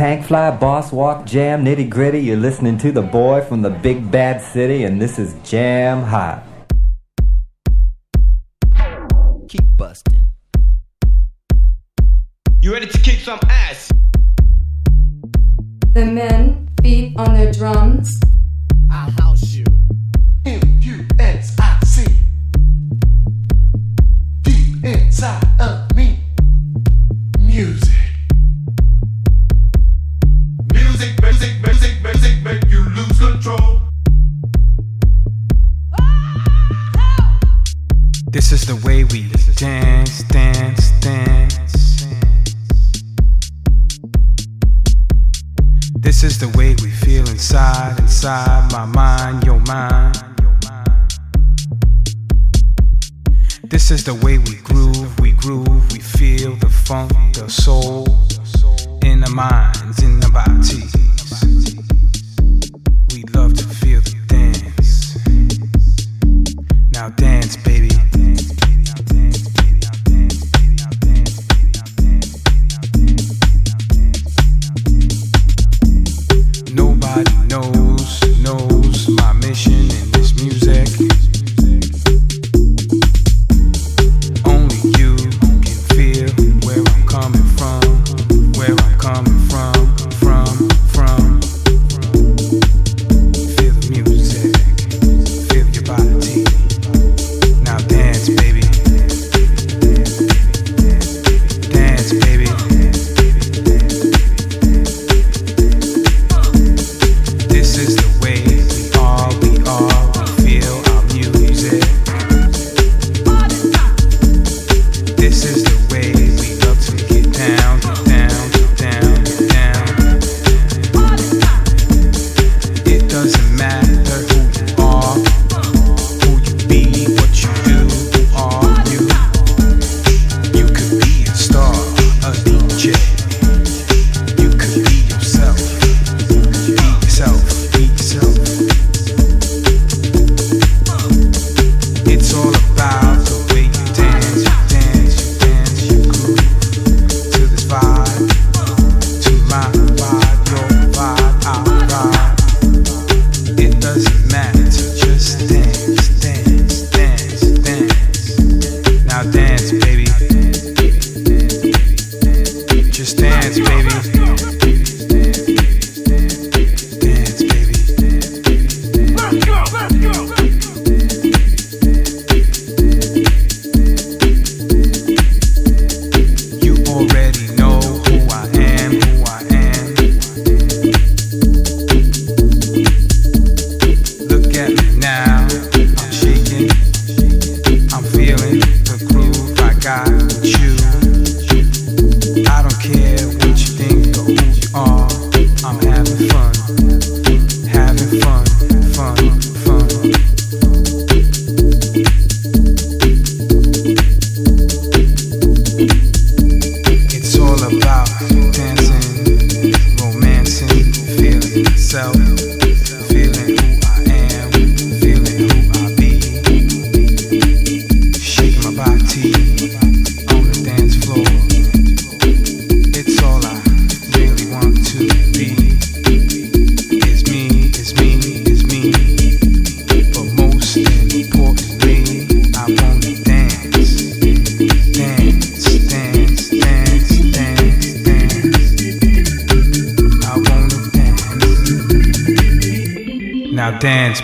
Tank Fly, Boss Walk, Jam, Nitty Gritty. You're listening to the boy from the big bad city, and this is Jam Hot. Keep busting. You ready to kick some ass? The men beat on their drums. I'll house you. control. This is the way we dance, dance, dance. This is the way we feel inside, inside my mind, your mind. This is the way we groove, we groove, we feel the funk, the soul in the minds, in the body. Now dance.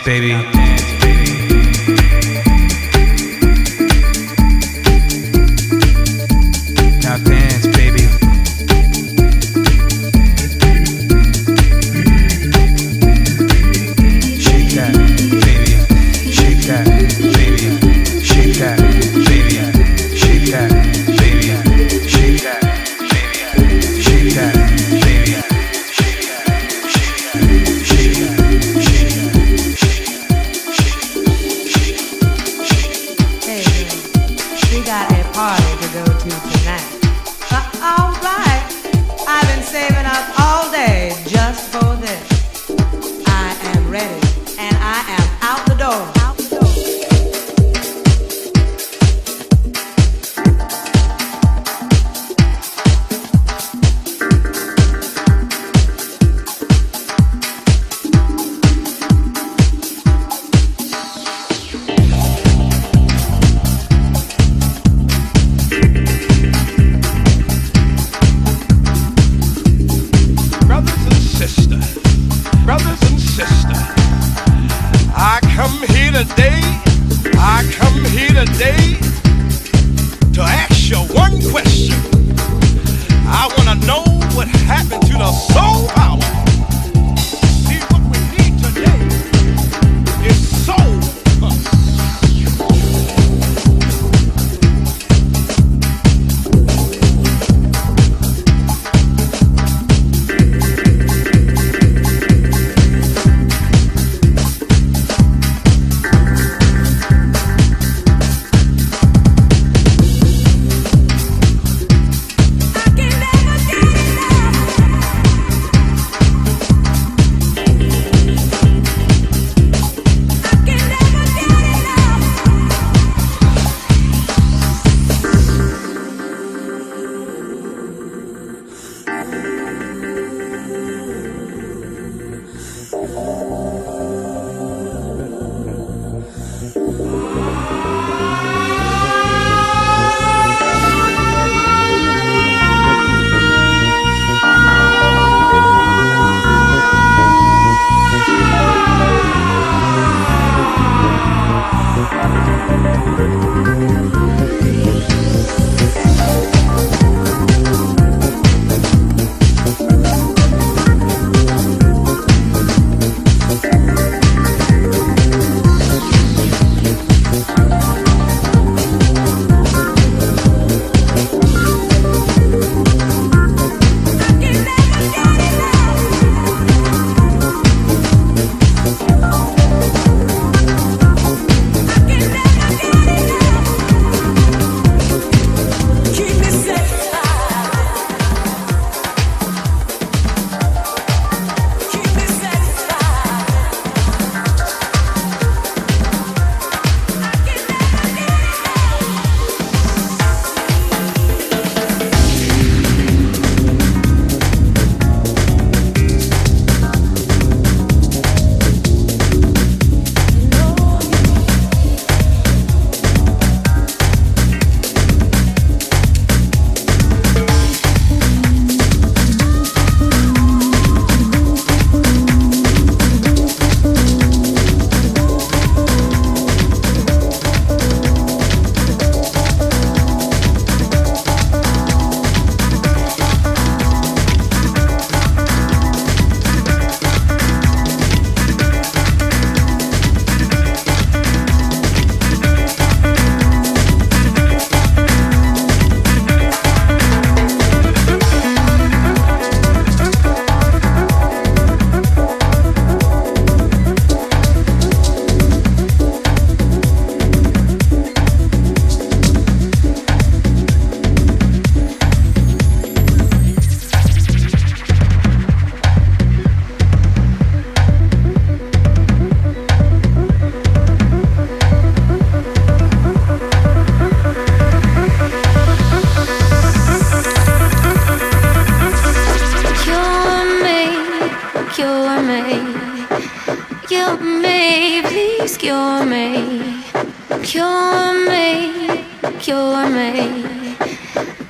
baby. please cure me, cure me, cure me,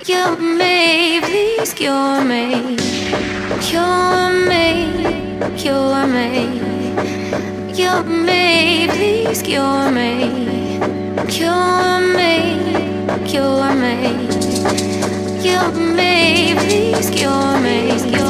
cure me, please cure me, cure me, cure me, cure me, please cure me, cure me, cure me, cure me, please cure me.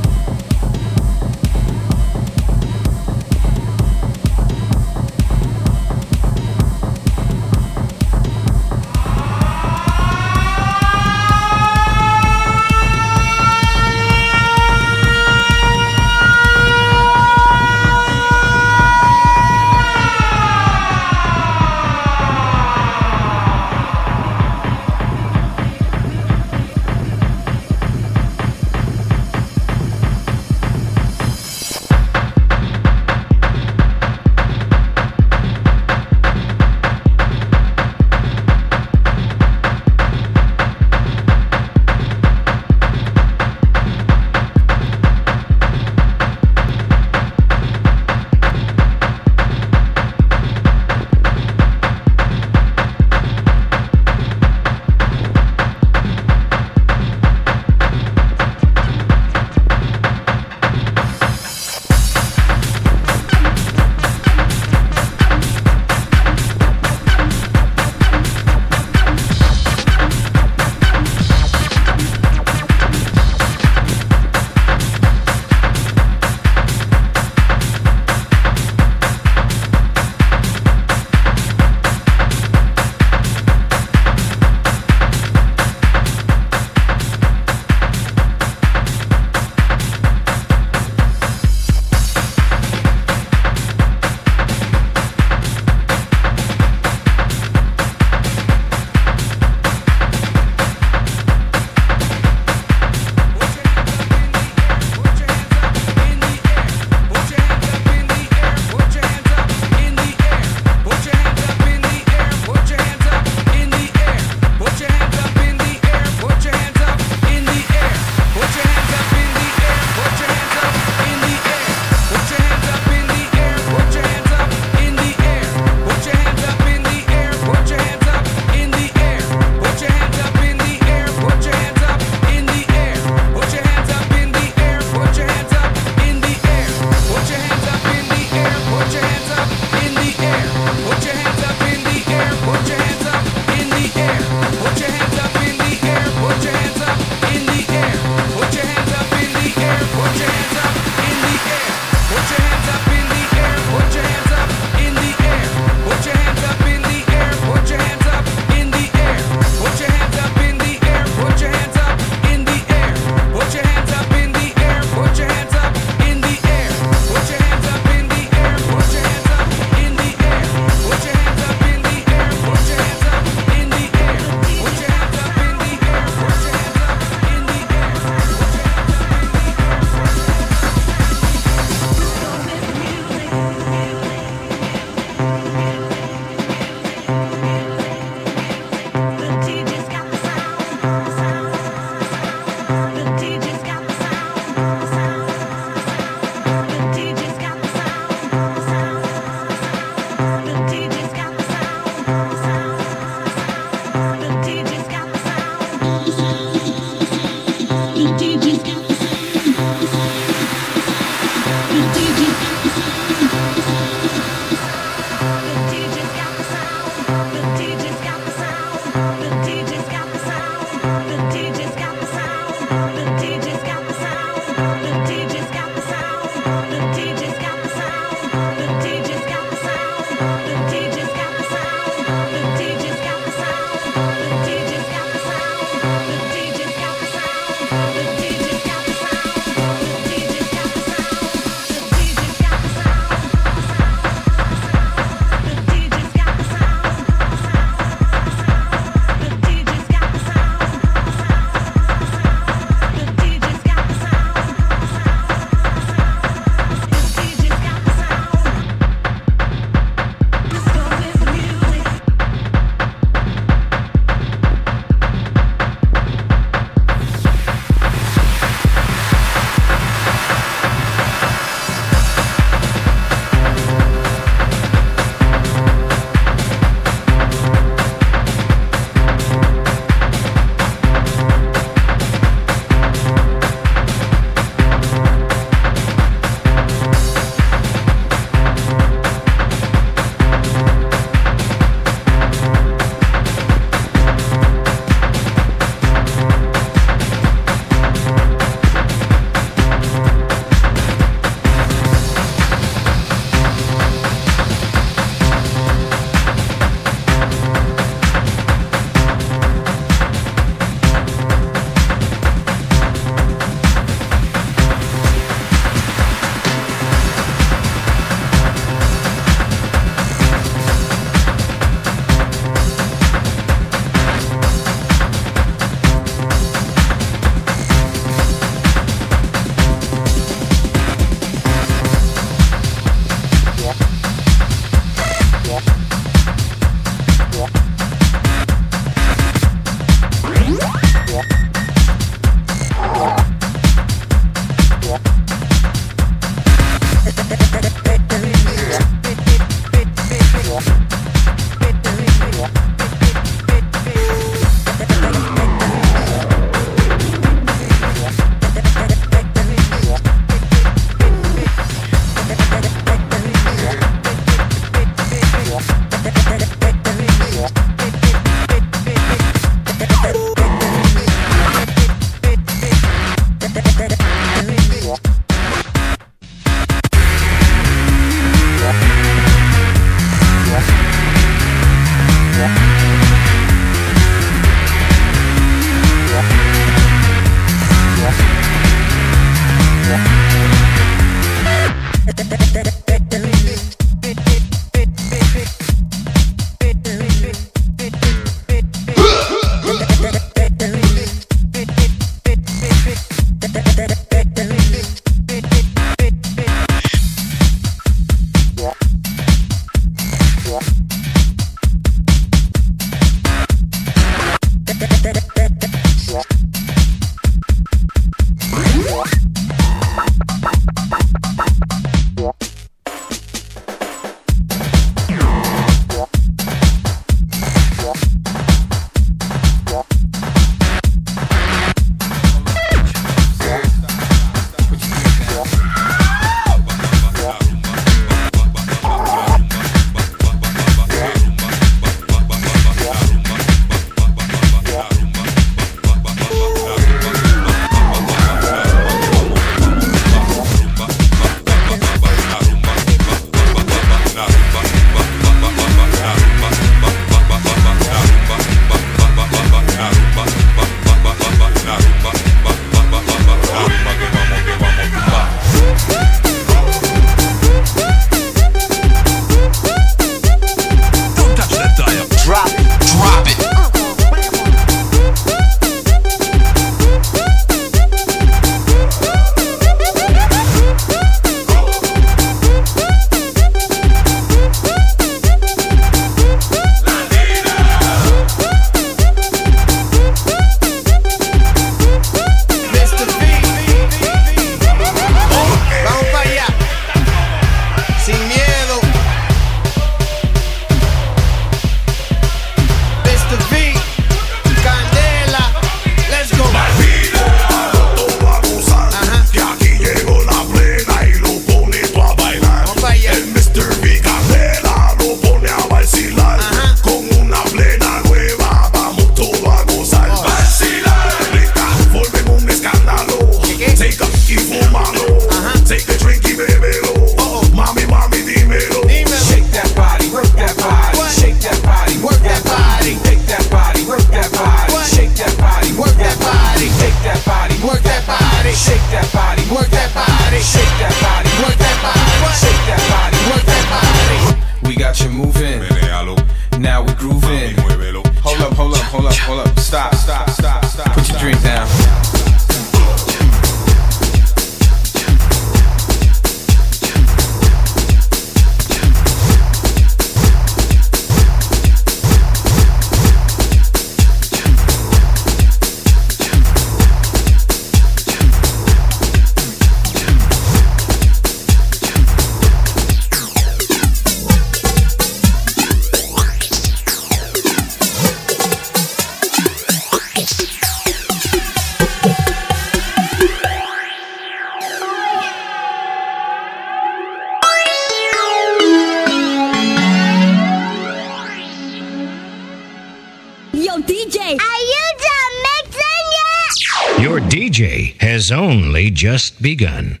DJ has only just begun.